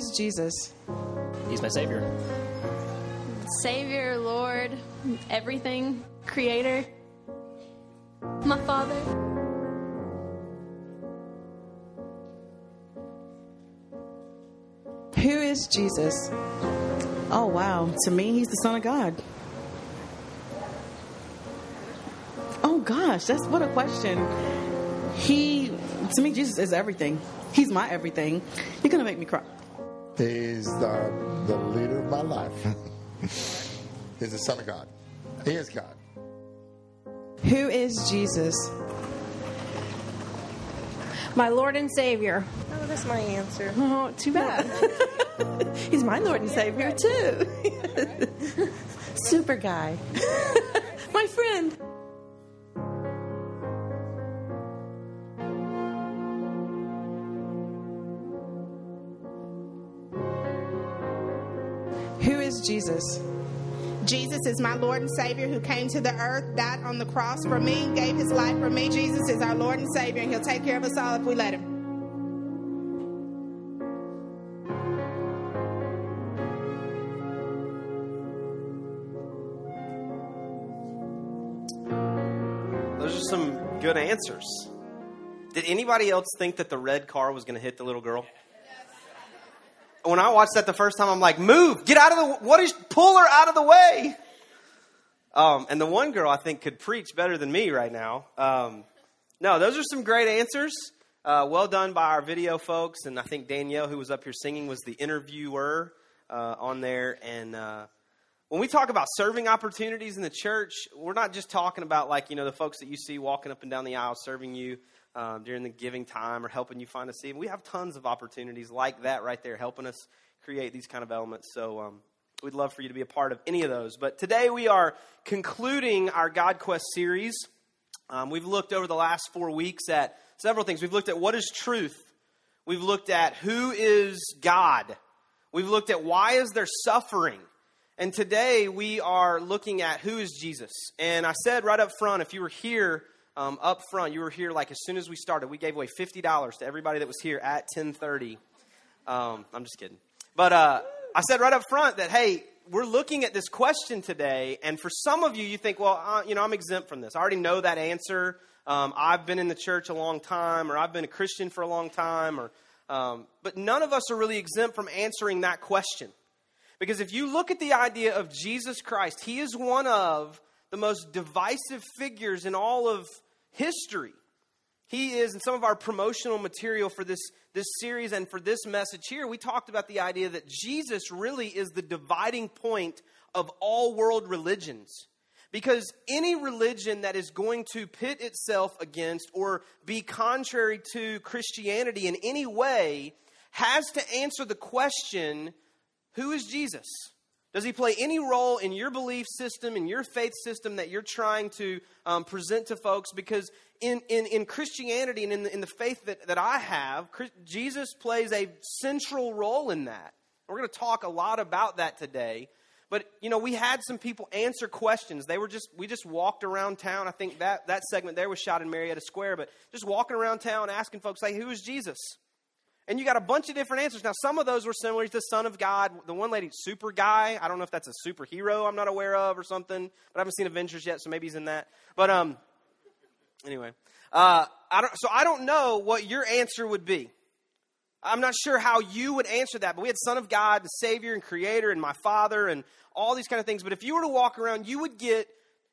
Who is Jesus? He's my Savior. Savior, Lord, everything, Creator, my Father. Who is Jesus? Oh, wow. To me, he's the Son of God. Oh, gosh. That's what a question. He, to me, Jesus is everything. He's my everything. You're going to make me cry. He's the, the leader of my life. He's the Son of God. He is God. Who is Jesus? My Lord and Savior. Oh, that's my answer. Oh, too bad. He's my Lord and Savior, too. Super guy. Jesus? Jesus is my Lord and Savior who came to the earth, died on the cross for me, gave his life for me. Jesus is our Lord and Savior, and he'll take care of us all if we let him. Those are some good answers. Did anybody else think that the red car was going to hit the little girl? When I watched that the first time, I'm like, move, get out of the, what is, pull her out of the way. Um, and the one girl I think could preach better than me right now. Um, no, those are some great answers. Uh, well done by our video folks. And I think Danielle, who was up here singing, was the interviewer uh, on there. And uh, when we talk about serving opportunities in the church, we're not just talking about like, you know, the folks that you see walking up and down the aisle serving you um, during the giving time or helping you find a seat. We have tons of opportunities like that right there, helping us create these kind of elements. So um, we'd love for you to be a part of any of those. But today we are concluding our GodQuest series. Um, we've looked over the last four weeks at several things. We've looked at what is truth. We've looked at who is God. We've looked at why is there suffering. And today we are looking at who is Jesus. And I said right up front, if you were here um, up front, you were here like as soon as we started. We gave away fifty dollars to everybody that was here at ten thirty. Um, I'm just kidding, but uh, I said right up front that hey, we're looking at this question today, and for some of you, you think, well, uh, you know, I'm exempt from this. I already know that answer. Um, I've been in the church a long time, or I've been a Christian for a long time, or um, but none of us are really exempt from answering that question. Because if you look at the idea of Jesus Christ, he is one of the most divisive figures in all of history. He is, in some of our promotional material for this, this series and for this message here, we talked about the idea that Jesus really is the dividing point of all world religions. Because any religion that is going to pit itself against or be contrary to Christianity in any way has to answer the question who is Jesus? Does he play any role in your belief system, in your faith system that you're trying to um, present to folks? Because in, in, in Christianity and in the, in the faith that, that I have, Jesus plays a central role in that. We're going to talk a lot about that today. But you know, we had some people answer questions. They were just we just walked around town. I think that that segment there was shot in Marietta Square, but just walking around town asking folks, like, who is Jesus? And you got a bunch of different answers. Now, some of those were similar to the Son of God. The one lady, Super Guy, I don't know if that's a superhero I'm not aware of or something, but I haven't seen Avengers yet, so maybe he's in that. But um, anyway, uh, I don't, so I don't know what your answer would be. I'm not sure how you would answer that, but we had Son of God, the Savior and Creator, and my Father, and all these kind of things. But if you were to walk around, you would get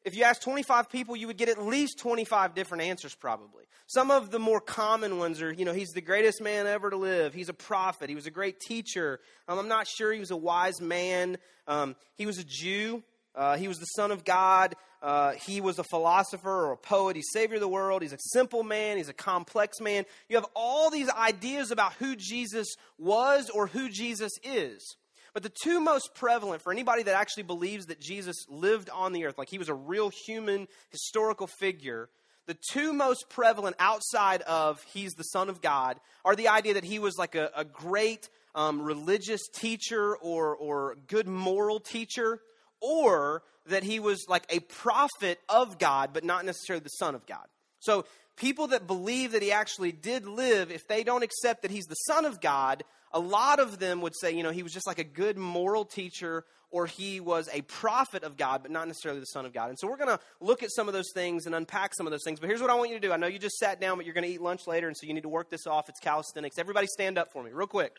if you ask 25 people, you would get at least 25 different answers, probably. Some of the more common ones are, you know, he's the greatest man ever to live. He's a prophet. He was a great teacher. Um, I'm not sure he was a wise man. Um, he was a Jew. Uh, he was the Son of God. Uh, he was a philosopher or a poet. He's Savior of the world. He's a simple man. He's a complex man. You have all these ideas about who Jesus was or who Jesus is. But the two most prevalent for anybody that actually believes that Jesus lived on the earth, like he was a real human historical figure, the two most prevalent outside of he's the Son of God are the idea that he was like a, a great um, religious teacher or, or good moral teacher, or that he was like a prophet of God, but not necessarily the Son of God. So people that believe that he actually did live, if they don't accept that he's the Son of God, a lot of them would say, you know, he was just like a good moral teacher or he was a prophet of God, but not necessarily the Son of God. And so we're going to look at some of those things and unpack some of those things. But here's what I want you to do. I know you just sat down, but you're going to eat lunch later, and so you need to work this off. It's calisthenics. Everybody stand up for me, real quick.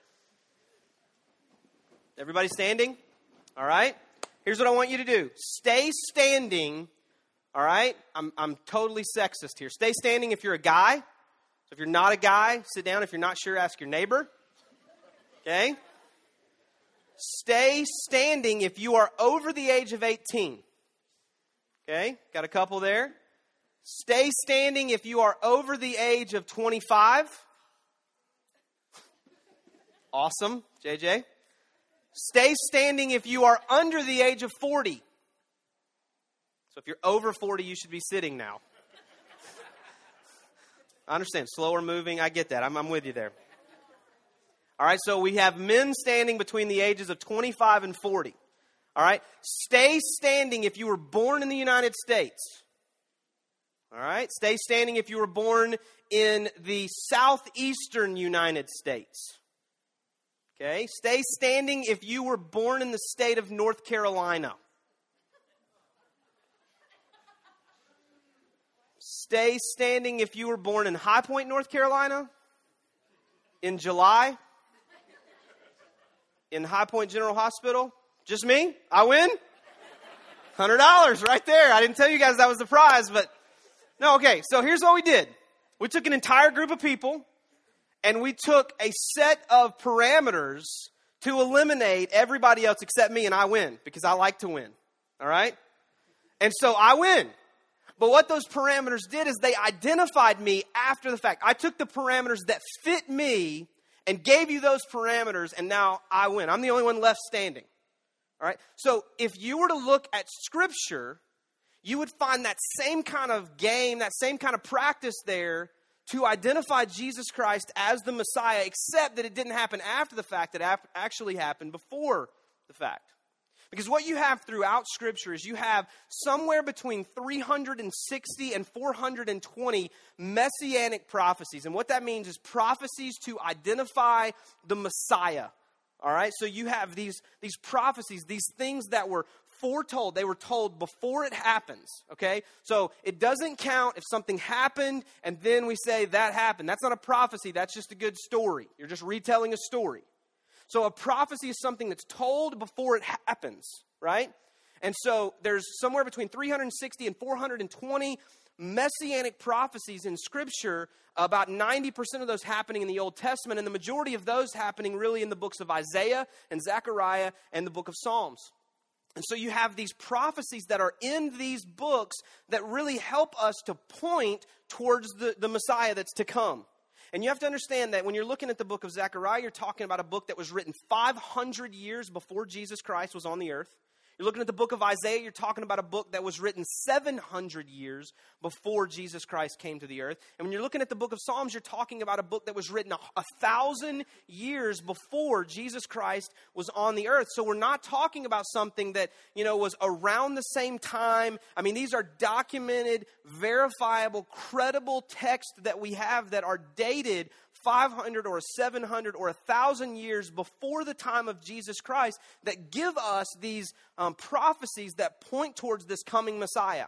Everybody standing? All right? Here's what I want you to do stay standing. All right? I'm, I'm totally sexist here. Stay standing if you're a guy. So if you're not a guy, sit down. If you're not sure, ask your neighbor. Okay? Stay standing if you are over the age of 18. Okay? Got a couple there. Stay standing if you are over the age of 25. Awesome, JJ. Stay standing if you are under the age of 40. So if you're over 40, you should be sitting now. I understand. Slower moving. I get that. I'm, I'm with you there. All right, so we have men standing between the ages of 25 and 40. All right, stay standing if you were born in the United States. All right, stay standing if you were born in the southeastern United States. Okay, stay standing if you were born in the state of North Carolina. Stay standing if you were born in High Point, North Carolina in July in High Point General Hospital? Just me? I win? $100 right there. I didn't tell you guys that was the prize, but no, okay. So here's what we did. We took an entire group of people and we took a set of parameters to eliminate everybody else except me and I win because I like to win. All right? And so I win. But what those parameters did is they identified me after the fact. I took the parameters that fit me and gave you those parameters, and now I win. I'm the only one left standing. All right? So if you were to look at Scripture, you would find that same kind of game, that same kind of practice there to identify Jesus Christ as the Messiah, except that it didn't happen after the fact, that actually happened before the fact. Because what you have throughout Scripture is you have somewhere between 360 and 420 messianic prophecies. And what that means is prophecies to identify the Messiah. All right? So you have these, these prophecies, these things that were foretold. They were told before it happens. Okay? So it doesn't count if something happened and then we say that happened. That's not a prophecy, that's just a good story. You're just retelling a story. So a prophecy is something that's told before it happens, right? And so there's somewhere between 360 and 420 messianic prophecies in Scripture, about 90% of those happening in the Old Testament, and the majority of those happening really in the books of Isaiah and Zechariah and the book of Psalms. And so you have these prophecies that are in these books that really help us to point towards the, the Messiah that's to come. And you have to understand that when you're looking at the book of Zechariah, you're talking about a book that was written 500 years before Jesus Christ was on the earth. You're looking at the book of Isaiah, you're talking about a book that was written 700 years before Jesus Christ came to the earth. And when you're looking at the book of Psalms, you're talking about a book that was written a, a thousand years before Jesus Christ was on the earth. So we're not talking about something that, you know, was around the same time. I mean, these are documented, verifiable, credible texts that we have that are dated 500 or 700 or 1,000 years before the time of Jesus Christ that give us these um, prophecies that point towards this coming Messiah.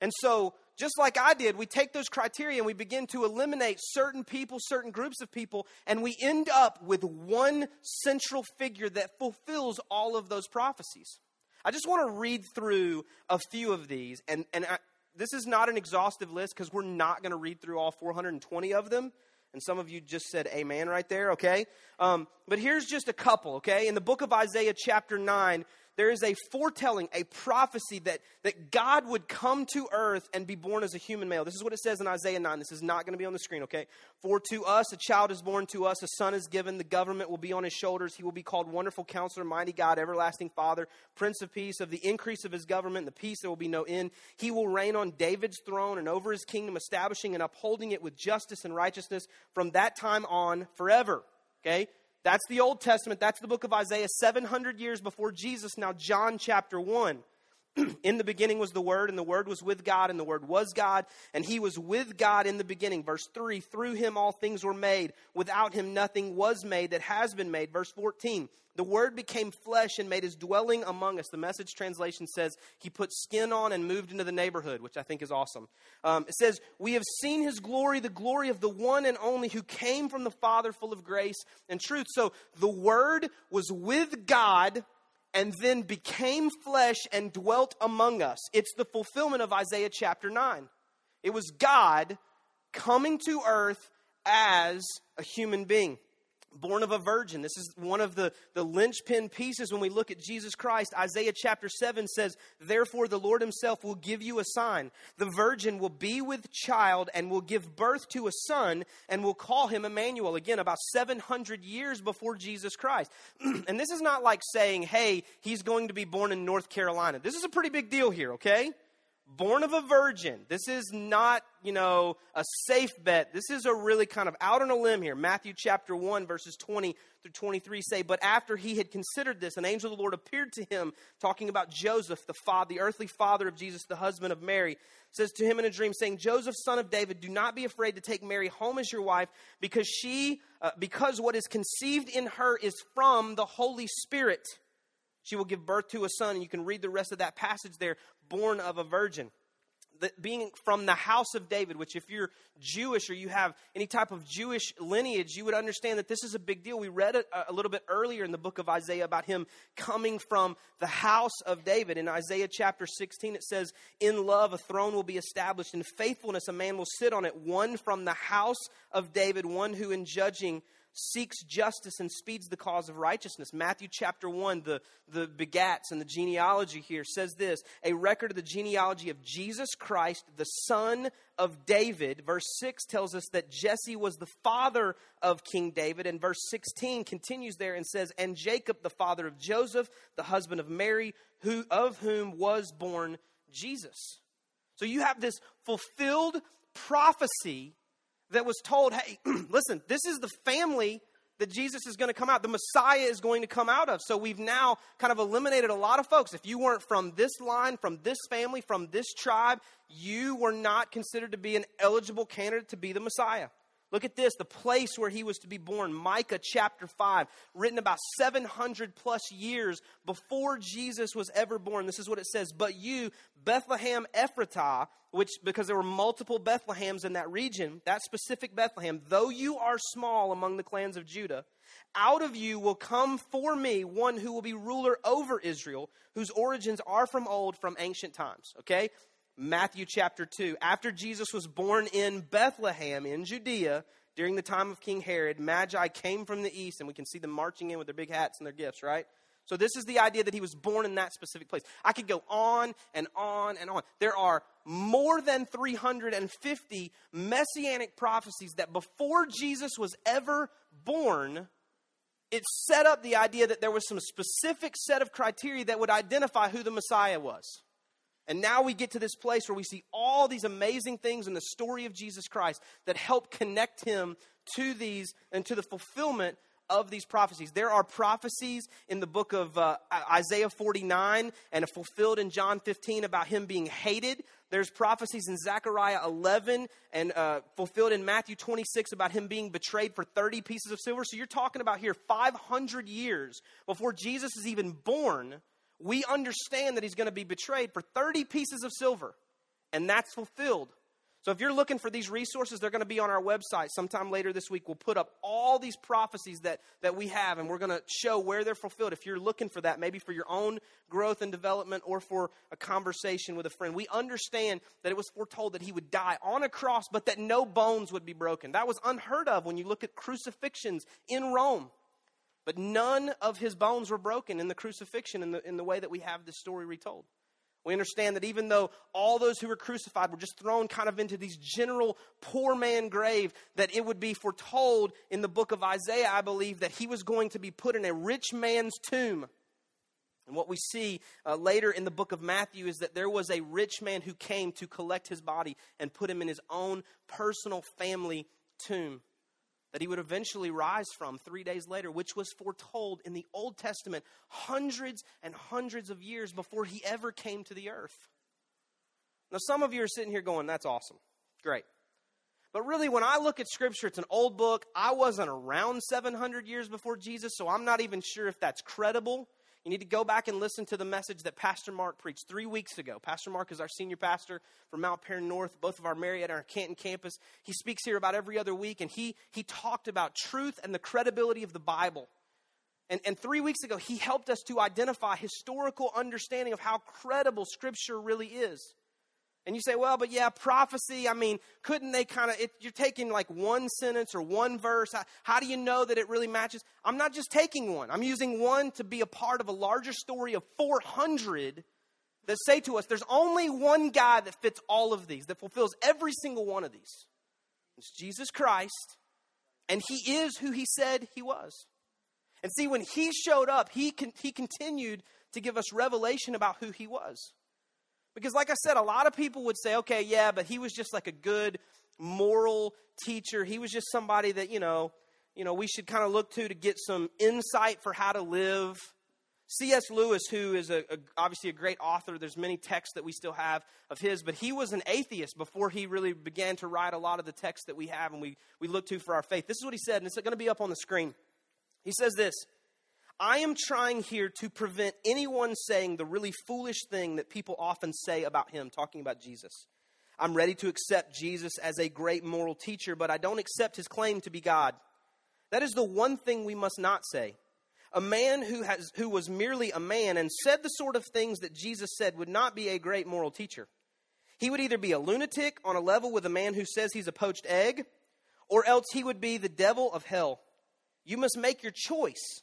And so, just like I did, we take those criteria and we begin to eliminate certain people, certain groups of people, and we end up with one central figure that fulfills all of those prophecies. I just want to read through a few of these, and, and I, this is not an exhaustive list because we're not going to read through all 420 of them. And some of you just said amen right there, okay? Um, but here's just a couple, okay? In the book of Isaiah, chapter 9, there is a foretelling, a prophecy that, that God would come to earth and be born as a human male. This is what it says in Isaiah 9. This is not going to be on the screen, okay? For to us a child is born, to us a son is given, the government will be on his shoulders. He will be called Wonderful Counselor, Mighty God, Everlasting Father, Prince of Peace. Of the increase of his government and the peace, there will be no end. He will reign on David's throne and over his kingdom, establishing and upholding it with justice and righteousness from that time on forever. Okay? That's the Old Testament. That's the book of Isaiah, 700 years before Jesus. Now, John chapter 1. in the beginning was the Word, and the Word was with God, and the Word was God, and He was with God in the beginning. Verse 3 Through Him all things were made. Without Him nothing was made that has been made. Verse 14 The Word became flesh and made His dwelling among us. The message translation says He put skin on and moved into the neighborhood, which I think is awesome. Um, it says, We have seen His glory, the glory of the one and only who came from the Father, full of grace and truth. So the Word was with God and then became flesh and dwelt among us. It's the fulfillment of Isaiah chapter 9. It was God coming to earth as a human being born of a virgin. This is one of the, the linchpin pieces when we look at Jesus Christ. Isaiah chapter 7 says, Therefore the Lord himself will give you a sign. The virgin will be with child and will give birth to a son and will call him Emmanuel. Again, about 700 years before Jesus Christ. and this is not like saying, hey, he's going to be born in North Carolina. This is a pretty big deal here, okay? Born of a virgin. This is not, you know, a safe bet. This is a really kind of out on a limb here. Matthew chapter 1, verses 20 through 23 say, But after he had considered this, an angel of the Lord appeared to him, talking about Joseph, the, father, the earthly father of Jesus, the husband of Mary, says to him in a dream, saying, Joseph, son of David, do not be afraid to take Mary home as your wife, because she, uh, because what is conceived in her is from the Holy Spirit. She will give birth to a son, and you can read the rest of that passage there, born of a virgin. The, being from the house of David, which if you're Jewish or you have any type of Jewish lineage, you would understand that this is a big deal. We read it a little bit earlier in the book of Isaiah about him coming from the house of David. In Isaiah chapter 16, it says, In love a throne will be established, in faithfulness a man will sit on it, one from the house of David, one who in judging seeks justice and speeds the cause of righteousness. Matthew chapter 1, the, the begats and the genealogy here says this a record of the genealogy of Jesus Christ, the son of David. Verse 6 tells us that Jesse was the father of King David. And verse 16 continues there and says, And Jacob, the father of Joseph, the husband of Mary, who, of whom was born Jesus. So you have this fulfilled prophecy that was told, hey, listen, this is the family that Jesus is going to come out. The Messiah is going to come out of. So we've now kind of eliminated a lot of folks. If you weren't from this line, from this family, from this tribe, you were not considered to be an eligible candidate to be the Messiah. Look at this, the place where he was to be born. Micah chapter 5, written about 700 plus years before Jesus was ever born. This is what it says. But you, Bethlehem Ephratah, which, because there were multiple Bethlehems in that region, that specific Bethlehem, though you are small among the clans of Judah, out of you will come for me one who will be ruler over Israel, whose origins are from old, from ancient times. Okay? Matthew chapter 2. After Jesus was born in Bethlehem in Judea during the time of King Herod, Magi came from the east, and we can see them marching in with their big hats and their gifts, right? So, this is the idea that he was born in that specific place. I could go on and on and on. There are more than 350 messianic prophecies that before Jesus was ever born, it set up the idea that there was some specific set of criteria that would identify who the Messiah was. And now we get to this place where we see all these amazing things in the story of Jesus Christ that help connect him to these and to the fulfillment of these prophecies. There are prophecies in the book of uh, Isaiah 49 and fulfilled in John 15 about him being hated. There's prophecies in Zechariah 11 and uh, fulfilled in Matthew 26 about him being betrayed for 30 pieces of silver. So you're talking about here 500 years before Jesus is even born we understand that he's going to be betrayed for 30 pieces of silver, and that's fulfilled. So if you're looking for these resources, they're going to be on our website sometime later this week. We'll put up all these prophecies that, that we have, and we're going to show where they're fulfilled. If you're looking for that, maybe for your own growth and development or for a conversation with a friend, we understand that it was foretold that he would die on a cross, but that no bones would be broken. That was unheard of when you look at crucifixions in Rome. But none of his bones were broken in the crucifixion in the, in the way that we have this story retold. We understand that even though all those who were crucified were just thrown kind of into these general poor man grave, that it would be foretold in the book of Isaiah, I believe, that he was going to be put in a rich man's tomb. And what we see uh, later in the book of Matthew is that there was a rich man who came to collect his body and put him in his own personal family tomb. That he would eventually rise from three days later, which was foretold in the Old Testament hundreds and hundreds of years before he ever came to the earth. Now, some of you are sitting here going, That's awesome. Great. But really, when I look at Scripture, it's an old book. I wasn't around 700 years before Jesus, so I'm not even sure if that's credible. You need to go back and listen to the message that Pastor Mark preached three weeks ago. Pastor Mark is our senior pastor from Mount Paran North, both of our Marietta and our Canton campus. He speaks here about every other week, and he, he talked about truth and the credibility of the Bible. And, and three weeks ago, he helped us to identify historical understanding of how credible Scripture really is. And you say, well, but yeah, prophecy, I mean, couldn't they kind of, you're taking like one sentence or one verse. How, how, do you know that it really matches? I'm not just taking one, I'm using one to be a part of a larger story of 400 that say to us there's only one guy that fits all of these, that fulfills every single one of these. It's Jesus Christ, and he is who he said he was. And see, when he showed up, he, con- he continued to give us revelation about who he was. Because, like I said, a lot of people would say, okay, yeah, but he was just like a good moral teacher. He was just somebody that, you know, you know, we should kind of look to to get some insight for how to live. C.S. Lewis, who is a, a, obviously a great author, there's many texts that we still have of his, but he was an atheist before he really began to write a lot of the texts that we have and we, we look to for our faith. This is what he said, and it's going to be up on the screen. He says this I am trying here to prevent anyone saying the really foolish thing that people often say about him, talking about Jesus. I'm ready to accept Jesus as a great moral teacher, but I don't accept his claim to be God. That is the one thing we must not say. A man who, has, who was merely a man and said the sort of things that Jesus said would not be a great moral teacher. He would either be a lunatic on a level with a man who says he's a poached egg, or else he would be the devil of hell. You must make your choice.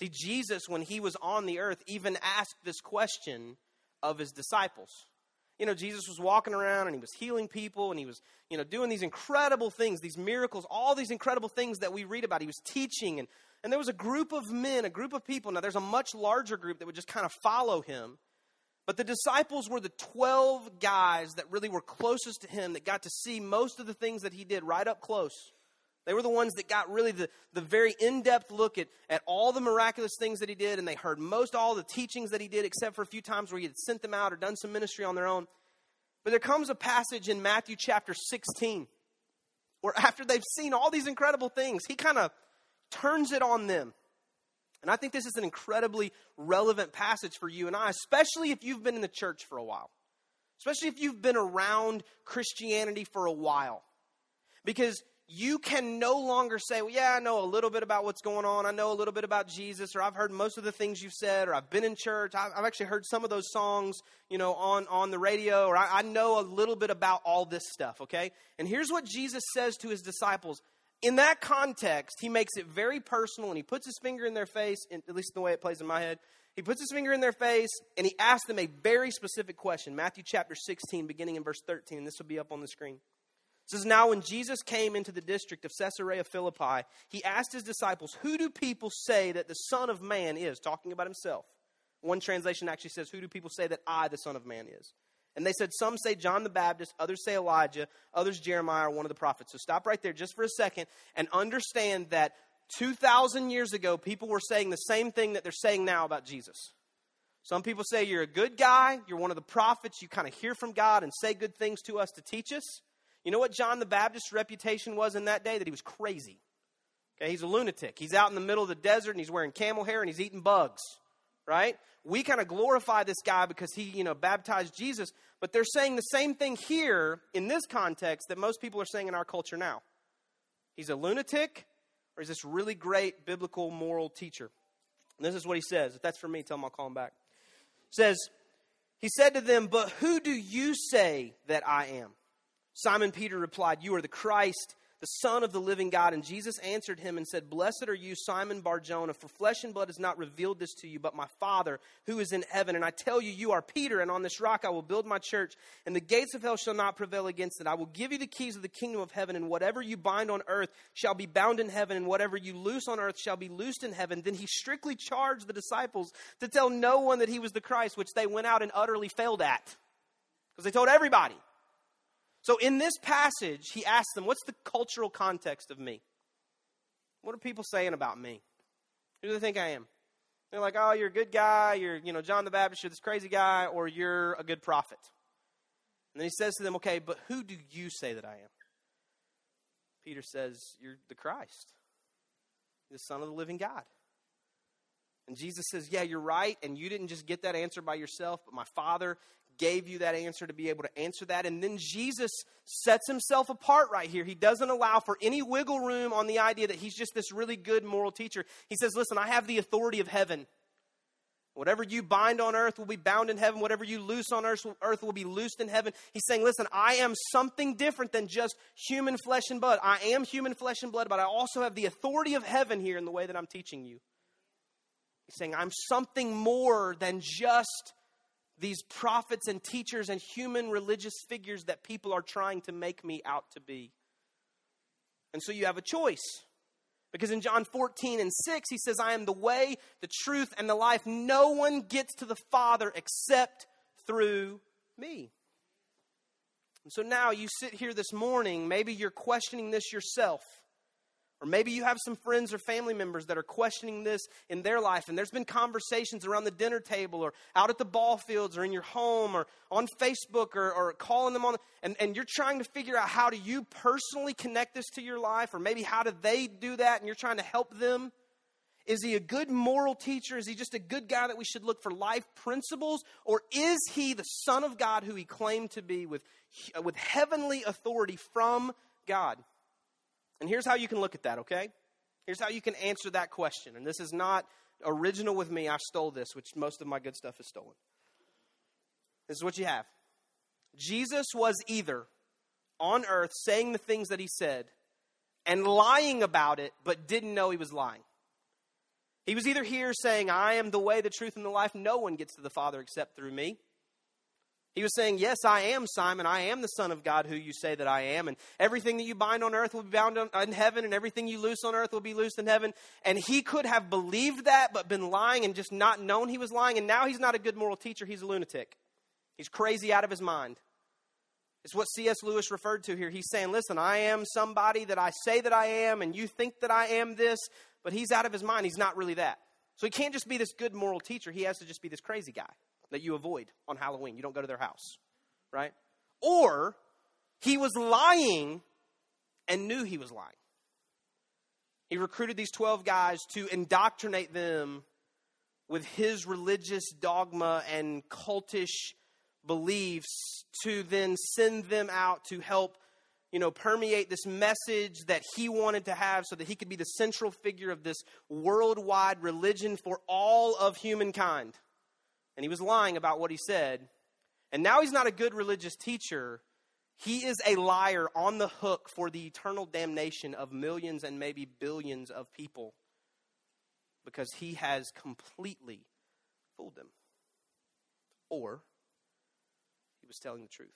See, Jesus, when he was on the earth, even asked this question of his disciples. You know, Jesus was walking around and he was healing people and he was, you know, doing these incredible things, these miracles, all these incredible things that we read about. He was teaching and, and there was a group of men, a group of people. Now, there's a much larger group that would just kind of follow him. But the disciples were the 12 guys that really were closest to him, that got to see most of the things that he did right up close. They were the ones that got really the, the very in depth look at, at all the miraculous things that he did, and they heard most all the teachings that he did, except for a few times where he had sent them out or done some ministry on their own. But there comes a passage in Matthew chapter 16 where, after they've seen all these incredible things, he kind of turns it on them. And I think this is an incredibly relevant passage for you and I, especially if you've been in the church for a while, especially if you've been around Christianity for a while. Because you can no longer say, well, yeah, I know a little bit about what's going on. I know a little bit about Jesus, or I've heard most of the things you've said, or I've been in church. I've actually heard some of those songs, you know, on, on the radio, or I, I know a little bit about all this stuff, okay? And here's what Jesus says to his disciples. In that context, he makes it very personal, and he puts his finger in their face, at least the way it plays in my head. He puts his finger in their face, and he asks them a very specific question. Matthew chapter 16, beginning in verse 13. This will be up on the screen. It says, Now when Jesus came into the district of Caesarea Philippi, he asked his disciples, Who do people say that the Son of Man is? Talking about himself. One translation actually says, Who do people say that I, the Son of Man, is? And they said, Some say John the Baptist, others say Elijah, others Jeremiah or one of the prophets. So stop right there just for a second and understand that 2,000 years ago, people were saying the same thing that they're saying now about Jesus. Some people say you're a good guy, you're one of the prophets, you kind of hear from God and say good things to us to teach us. You know what John the Baptist's reputation was in that day? That he was crazy. Okay, he's a lunatic. He's out in the middle of the desert and he's wearing camel hair and he's eating bugs, right? We kind of glorify this guy because he, you know, baptized Jesus, but they're saying the same thing here in this context that most people are saying in our culture now. He's a lunatic or he's this really great biblical moral teacher. And this is what he says. If that's for me, tell him I'll call him back. says, he said to them, But who do you say that I am? Simon Peter replied, You are the Christ, the Son of the living God. And Jesus answered him and said, Blessed are you, Simon Barjona, for flesh and blood has not revealed this to you, but my Father who is in heaven. And I tell you, you are Peter, and on this rock I will build my church, and the gates of hell shall not prevail against it. I will give you the keys of the kingdom of heaven, and whatever you bind on earth shall be bound in heaven, and whatever you loose on earth shall be loosed in heaven. Then he strictly charged the disciples to tell no one that he was the Christ, which they went out and utterly failed at. Because they told everybody. So in this passage, he asks them, What's the cultural context of me? What are people saying about me? Who do they think I am? They're like, Oh, you're a good guy, you're, you know, John the Baptist, you're this crazy guy, or you're a good prophet. And then he says to them, Okay, but who do you say that I am? Peter says, You're the Christ, the Son of the living God. And Jesus says, Yeah, you're right. And you didn't just get that answer by yourself, but my Father gave you that answer to be able to answer that. And then Jesus sets himself apart right here. He doesn't allow for any wiggle room on the idea that he's just this really good moral teacher. He says, Listen, I have the authority of heaven. Whatever you bind on earth will be bound in heaven. Whatever you loose on earth, earth will be loosed in heaven. He's saying, Listen, I am something different than just human flesh and blood. I am human flesh and blood, but I also have the authority of heaven here in the way that I'm teaching you. He's saying, I'm something more than just these prophets and teachers and human religious figures that people are trying to make me out to be. And so you have a choice. Because in John 14 and 6, he says, I am the way, the truth, and the life. No one gets to the Father except through me. And so now you sit here this morning, maybe you're questioning this yourself. Or maybe you have some friends or family members that are questioning this in their life, and there's been conversations around the dinner table or out at the ball fields or in your home or on Facebook or, or calling them on, and, and you're trying to figure out how do you personally connect this to your life, or maybe how do they do that, and you're trying to help them. Is he a good moral teacher? Is he just a good guy that we should look for life principles? Or is he the Son of God who he claimed to be with, with heavenly authority from God? And here's how you can look at that, okay? Here's how you can answer that question. And this is not original with me. I stole this, which most of my good stuff is stolen. This is what you have Jesus was either on earth saying the things that he said and lying about it, but didn't know he was lying. He was either here saying, I am the way, the truth, and the life. No one gets to the Father except through me. He was saying, Yes, I am Simon. I am the Son of God who you say that I am. And everything that you bind on earth will be bound in heaven, and everything you loose on earth will be loosed in heaven. And he could have believed that, but been lying and just not known he was lying. And now he's not a good moral teacher. He's a lunatic. He's crazy out of his mind. It's what C.S. Lewis referred to here. He's saying, Listen, I am somebody that I say that I am, and you think that I am this, but he's out of his mind. He's not really that. So he can't just be this good moral teacher. He has to just be this crazy guy that you avoid on Halloween. You don't go to their house, right? Or he was lying and knew he was lying. He recruited these 12 guys to indoctrinate them with his religious dogma and cultish beliefs to then send them out to help you know permeate this message that he wanted to have so that he could be the central figure of this worldwide religion for all of humankind and he was lying about what he said. And now he's not a good religious teacher. He is a liar on the hook for the eternal damnation of millions and maybe billions of people because he has completely fooled them. Or he was telling the truth.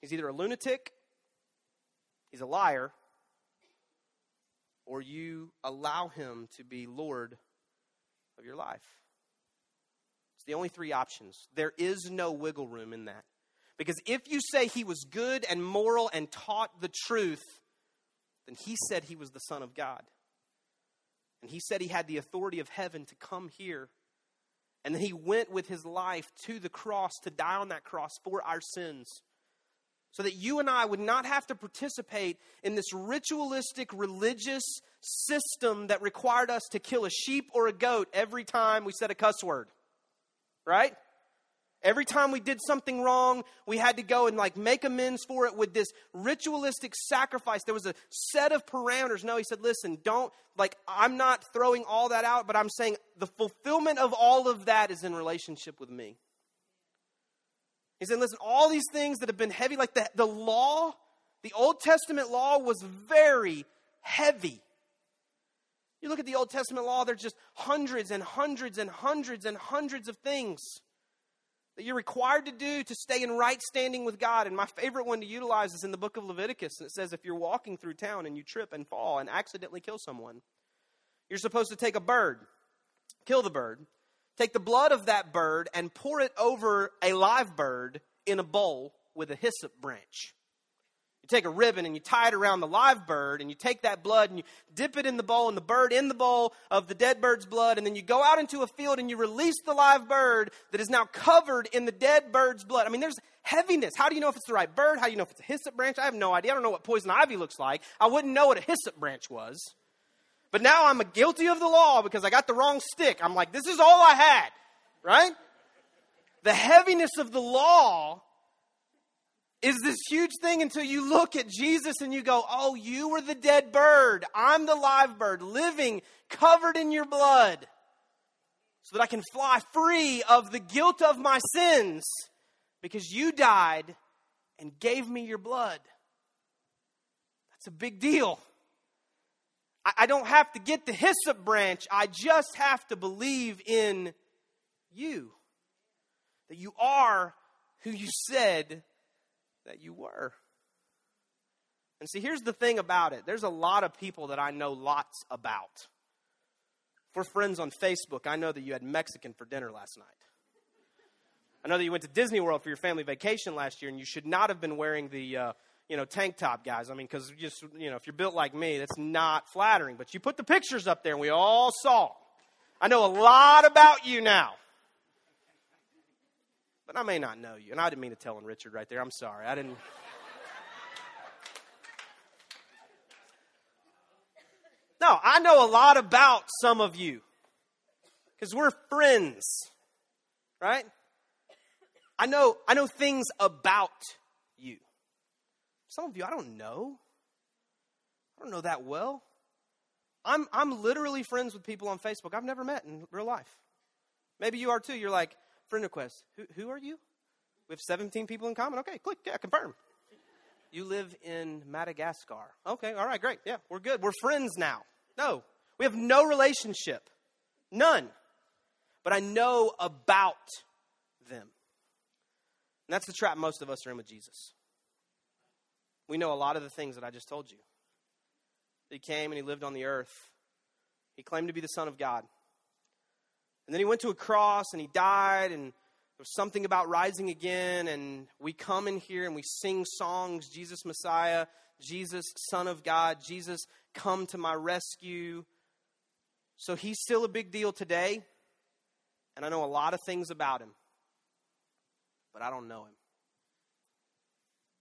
He's either a lunatic, he's a liar, or you allow him to be Lord of your life. It's the only three options. There is no wiggle room in that. Because if you say he was good and moral and taught the truth, then he said he was the Son of God. And he said he had the authority of heaven to come here. And then he went with his life to the cross to die on that cross for our sins. So that you and I would not have to participate in this ritualistic religious system that required us to kill a sheep or a goat every time we said a cuss word right? Every time we did something wrong, we had to go and like make amends for it with this ritualistic sacrifice. There was a set of parameters. No, he said, listen, don't, like, I'm not throwing all that out, but I'm saying the fulfillment of all of that is in relationship with me. He said, listen, all these things that have been heavy, like the, the law, The Old Testament law was very heavy. You look at the Old Testament law, there's just hundreds and hundreds and hundreds and hundreds of things that you're required to do to stay in right standing with God. And my favorite one to utilize is in the book of Leviticus. And it says if you're walking through town and you trip and fall and accidentally kill someone, you're supposed to take a bird, kill the bird, take the blood of that bird, and pour it over a live bird in a bowl with a hyssop branch. Take a ribbon and you tie it around the live bird, and you take that blood and you dip it in the bowl, and the bird in the bowl of the dead bird's blood, and then you go out into a field and you release the live bird that is now covered in the dead bird's blood. I mean, there's heaviness. How do you know if it's the right bird? How do you know if it's a hyssop branch? I have no idea. I don't know what poison ivy looks like. I wouldn't know what a hyssop branch was. But now I'm a guilty of the law because I got the wrong stick. I'm like, this is all I had, right? The heaviness of the law is this huge thing until you look at Jesus and you go, Oh, you were the dead bird. I'm the live bird, living, covered in your blood, so that I can fly free of the guilt of my sins because you died and gave me your blood. That's a big deal. I, I don't have to get the hyssop branch, I just have to believe in you. That you are who you said that you were. And see, here's the thing about it there's a lot of people that I know lots about. If we're friends on Facebook, I know that you had Mexican for dinner last night. I know that you went to Disney World for your family vacation last year, and you should not have been wearing the uh, you know tank top, guys. I mean, because just you know, if you're built like me, that's not flattering. But you put the pictures up there, and we all saw. I know a lot about you now but I may not know you. And I didn't mean to tell him Richard right there. I'm sorry. I didn't. No, I know a lot about some of you because we're friends, right? I know, I know things about you. Some of you I don't know. I don't know that well. I'm, I'm literally friends with people on Facebook I've never met in real life. Maybe you are too. You're like, friend request. Who, who are you? We have 17 people in common. Okay, click. Yeah, confirm. You live in Madagascar. Okay, all right, great. Yeah, we're good. We're friends now. No, we have no relationship. None. But I know about them. And that's the trap most of us are in with Jesus. We know a lot of the things that I just told you. He came and he lived on the earth. He claimed to be the Son of God. And then he went to a cross and he died, and there was something about rising again. And we come in here and we sing songs Jesus, Messiah, Jesus, Son of God, Jesus, come to my rescue. So he's still a big deal today. And I know a lot of things about him, but I don't know him.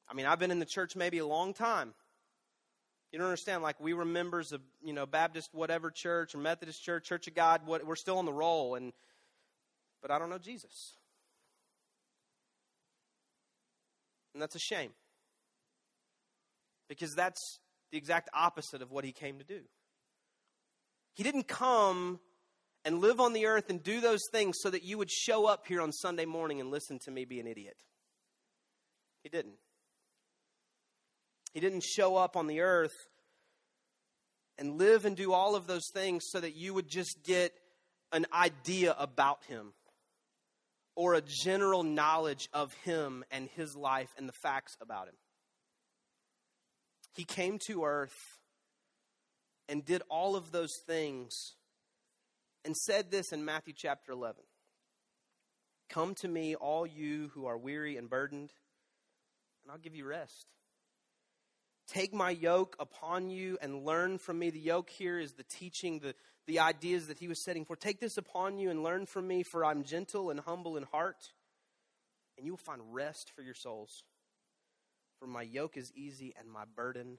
I mean, I've been in the church maybe a long time. You don't understand. Like we were members of you know Baptist whatever church or Methodist church, Church of God. What, we're still on the roll, and but I don't know Jesus, and that's a shame because that's the exact opposite of what he came to do. He didn't come and live on the earth and do those things so that you would show up here on Sunday morning and listen to me be an idiot. He didn't. He didn't show up on the earth and live and do all of those things so that you would just get an idea about him or a general knowledge of him and his life and the facts about him. He came to earth and did all of those things and said this in Matthew chapter 11 Come to me, all you who are weary and burdened, and I'll give you rest. Take my yoke upon you and learn from me. The yoke here is the teaching, the, the ideas that he was setting for. Take this upon you and learn from me, for I'm gentle and humble in heart, and you will find rest for your souls. For my yoke is easy and my burden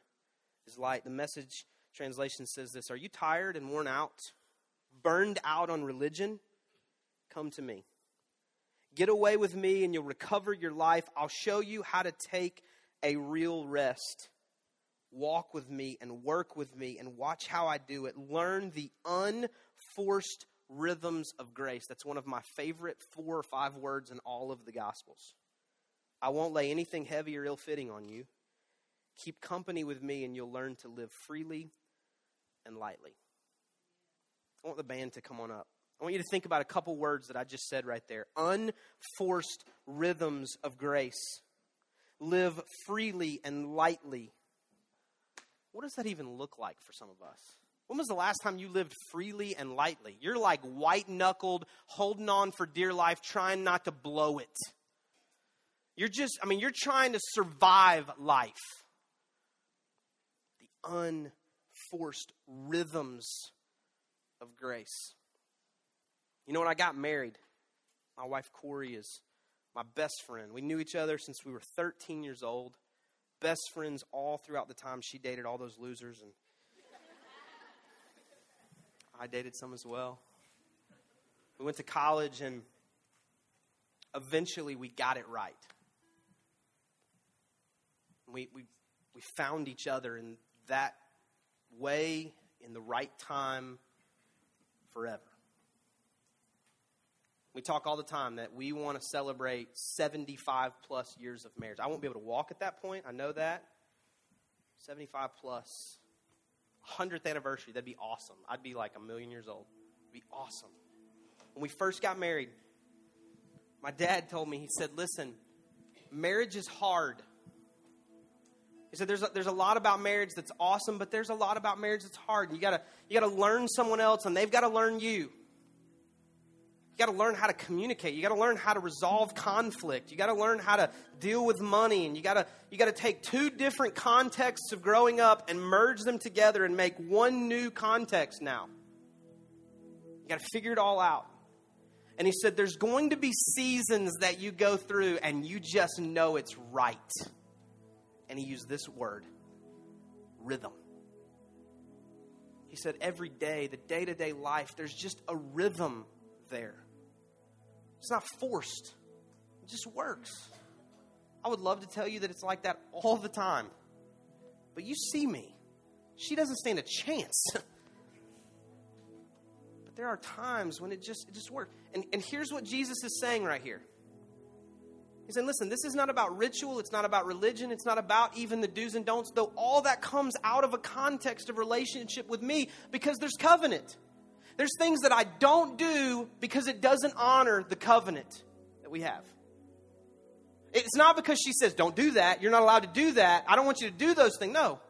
is light. The message translation says this Are you tired and worn out, burned out on religion? Come to me. Get away with me and you'll recover your life. I'll show you how to take a real rest walk with me and work with me and watch how I do it. Learn the unforced rhythms of grace. That's one of my favorite four or five words in all of the Gospels. I won't lay anything heavy or ill fitting on you. Keep company with me, and you'll learn to live freely and lightly. I want the band to come on up. I want you to think about a couple words that I just said right there unforced rhythms of grace. Live freely and lightly. What does that even look like for some of us? When was the last time you lived freely and lightly? You're like white knuckled, holding on for dear life, trying not to blow it. You're just, I mean, you're trying to survive life. The unforced rhythms of grace. You know, when I got married, my wife Corey is my best friend. We knew each other since we were 13 years old. Best friends all throughout the time she dated all those losers, and I dated some as well. We went to college, and eventually we got it right. We, we, we found each other in that way, in the right time, forever. We talk all the time that we want to celebrate 75 plus years of marriage. I won't be able to walk at that point. I know that. 75 plus. 100th anniversary. That'd be awesome. I'd be like a million years old. It'd be awesome. When we first got married, my dad told me, he said, listen, marriage is hard. He said, "There's a, there's a lot about marriage that's awesome, but there's a lot about marriage that's hard. And you gotta you gotta learn someone else, and they've got to learn you. You got to learn how to communicate. You got to learn how to resolve conflict. You got to learn how to deal with money, and you got to you got to take two different contexts of growing up and merge them together and make one new context now. You got to figure it all out. And he said, There's going to be seasons that you go through and you just know it's right. And he used this word rhythm. He said, Every day, the day to day life, there's just a rhythm there. It's not forced, it just works. I would love to tell you that it's like that all the time. But you see me. She doesn't stand a chance. but there are times when it just it just works. And, and here's what Jesus is saying right here. He's saying, listen, this is not about ritual, it's not about religion, it's not about even the do's and don'ts, though all that comes out of a context of relationship with me because there's covenant. There's things that I don't do because it doesn't honor the covenant that we have. It's not because she says, don't do that, you're not allowed to do that, I don't want you to do those things. No.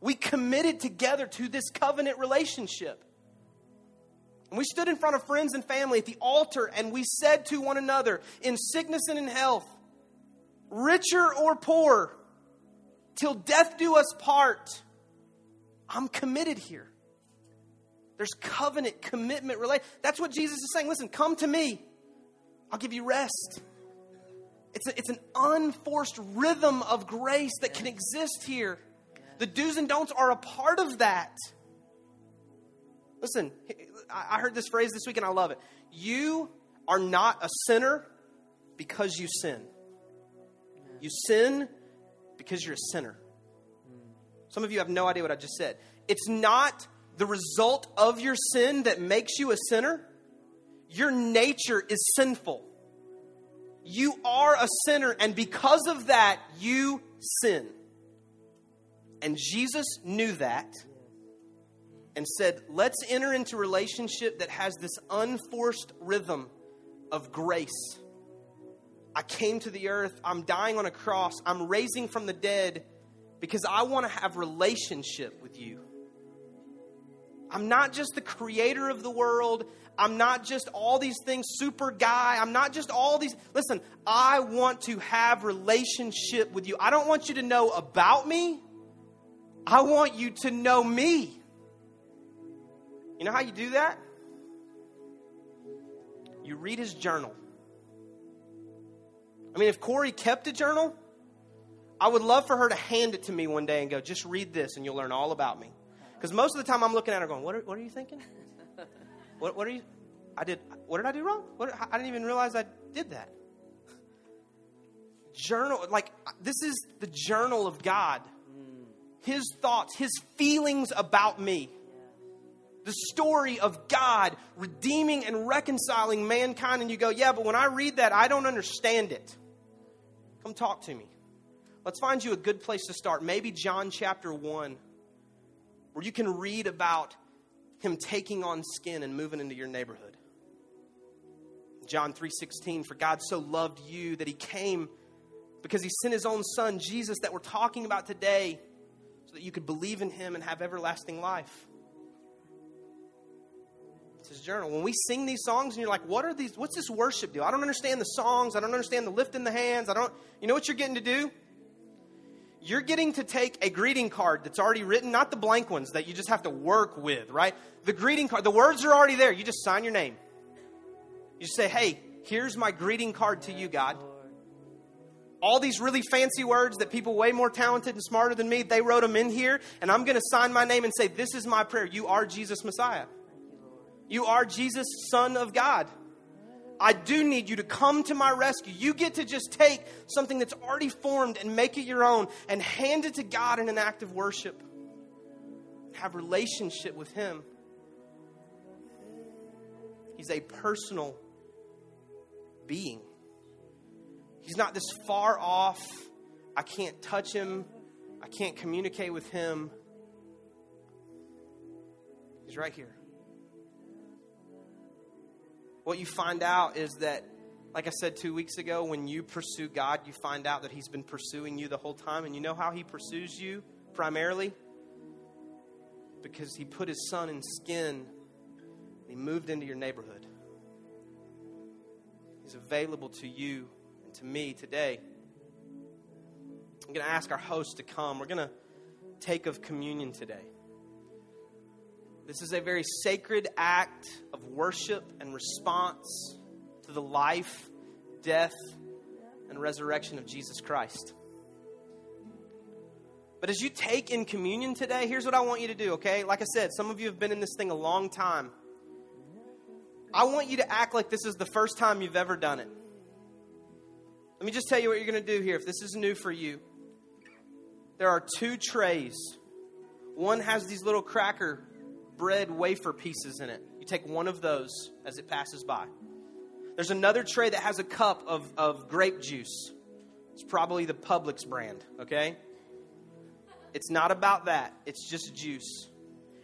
We committed together to this covenant relationship. And we stood in front of friends and family at the altar and we said to one another, in sickness and in health, richer or poor, till death do us part, I'm committed here. There's covenant, commitment, relate. That's what Jesus is saying. Listen, come to me. I'll give you rest. It's, a, it's an unforced rhythm of grace that can exist here. The do's and don'ts are a part of that. Listen, I heard this phrase this week and I love it. You are not a sinner because you sin. You sin because you're a sinner. Some of you have no idea what I just said. It's not the result of your sin that makes you a sinner, your nature is sinful. You are a sinner, and because of that, you sin. And Jesus knew that and said, Let's enter into relationship that has this unforced rhythm of grace. I came to the earth, I'm dying on a cross, I'm raising from the dead because I want to have relationship with you. I'm not just the creator of the world. I'm not just all these things, super guy. I'm not just all these. Listen, I want to have relationship with you. I don't want you to know about me. I want you to know me. You know how you do that? You read his journal. I mean, if Corey kept a journal, I would love for her to hand it to me one day and go, just read this and you'll learn all about me. Because most of the time I'm looking at her going, what are, what are you thinking? What, what are you? I did. What did I do wrong? What, I didn't even realize I did that. Journal, like this is the journal of God. His thoughts, His feelings about me. The story of God redeeming and reconciling mankind, and you go, yeah, but when I read that, I don't understand it. Come talk to me. Let's find you a good place to start. Maybe John chapter 1, where you can read about him taking on skin and moving into your neighborhood. John 3:16 for God so loved you that he came because he sent his own son Jesus that we're talking about today so that you could believe in him and have everlasting life. It's his journal. When we sing these songs and you're like, what are these? What's this worship deal? I don't understand the songs. I don't understand the lifting the hands. I don't, you know what you're getting to do? You're getting to take a greeting card that's already written, not the blank ones that you just have to work with, right? The greeting card, the words are already there. You just sign your name. You say, hey, here's my greeting card to you, God. All these really fancy words that people way more talented and smarter than me, they wrote them in here, and I'm going to sign my name and say, This is my prayer. You are Jesus Messiah. You are Jesus, Son of God. I do need you to come to my rescue. You get to just take something that's already formed and make it your own and hand it to God in an act of worship. Have relationship with Him. He's a personal being. He's not this far off. I can't touch him. I can't communicate with him. He's right here. What you find out is that, like I said two weeks ago, when you pursue God, you find out that He's been pursuing you the whole time. And you know how He pursues you primarily? Because He put His Son in skin, He moved into your neighborhood. He's available to you and to me today. I'm going to ask our host to come. We're going to take of communion today. This is a very sacred act of worship and response to the life, death, and resurrection of Jesus Christ. But as you take in communion today, here's what I want you to do, okay? Like I said, some of you have been in this thing a long time. I want you to act like this is the first time you've ever done it. Let me just tell you what you're going to do here if this is new for you. There are two trays. One has these little cracker bread wafer pieces in it. You take one of those as it passes by. There's another tray that has a cup of, of grape juice. It's probably the Publix brand, okay? It's not about that, it's just juice.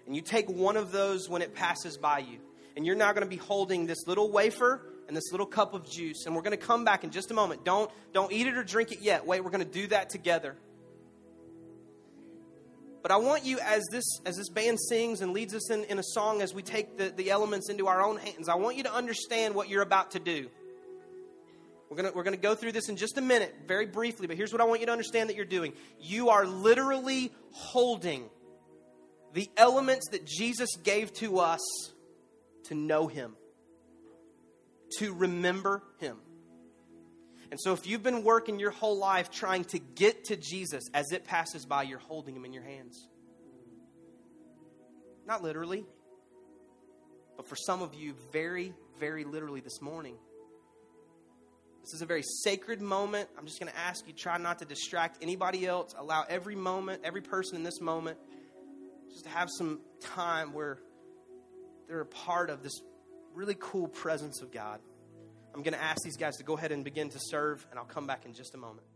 And you take one of those when it passes by you. And you're now going to be holding this little wafer and this little cup of juice. And we're going to come back in just a moment. Don't, don't eat it or drink it yet. Wait, we're going to do that together. But I want you, as this, as this band sings and leads us in, in a song, as we take the, the elements into our own hands, I want you to understand what you're about to do. We're going we're to go through this in just a minute, very briefly, but here's what I want you to understand that you're doing. You are literally holding the elements that Jesus gave to us to know Him, to remember Him. And so, if you've been working your whole life trying to get to Jesus as it passes by, you're holding him in your hands. Not literally, but for some of you, very, very literally this morning. This is a very sacred moment. I'm just going to ask you try not to distract anybody else. Allow every moment, every person in this moment, just to have some time where they're a part of this really cool presence of God. I'm going to ask these guys to go ahead and begin to serve, and I'll come back in just a moment.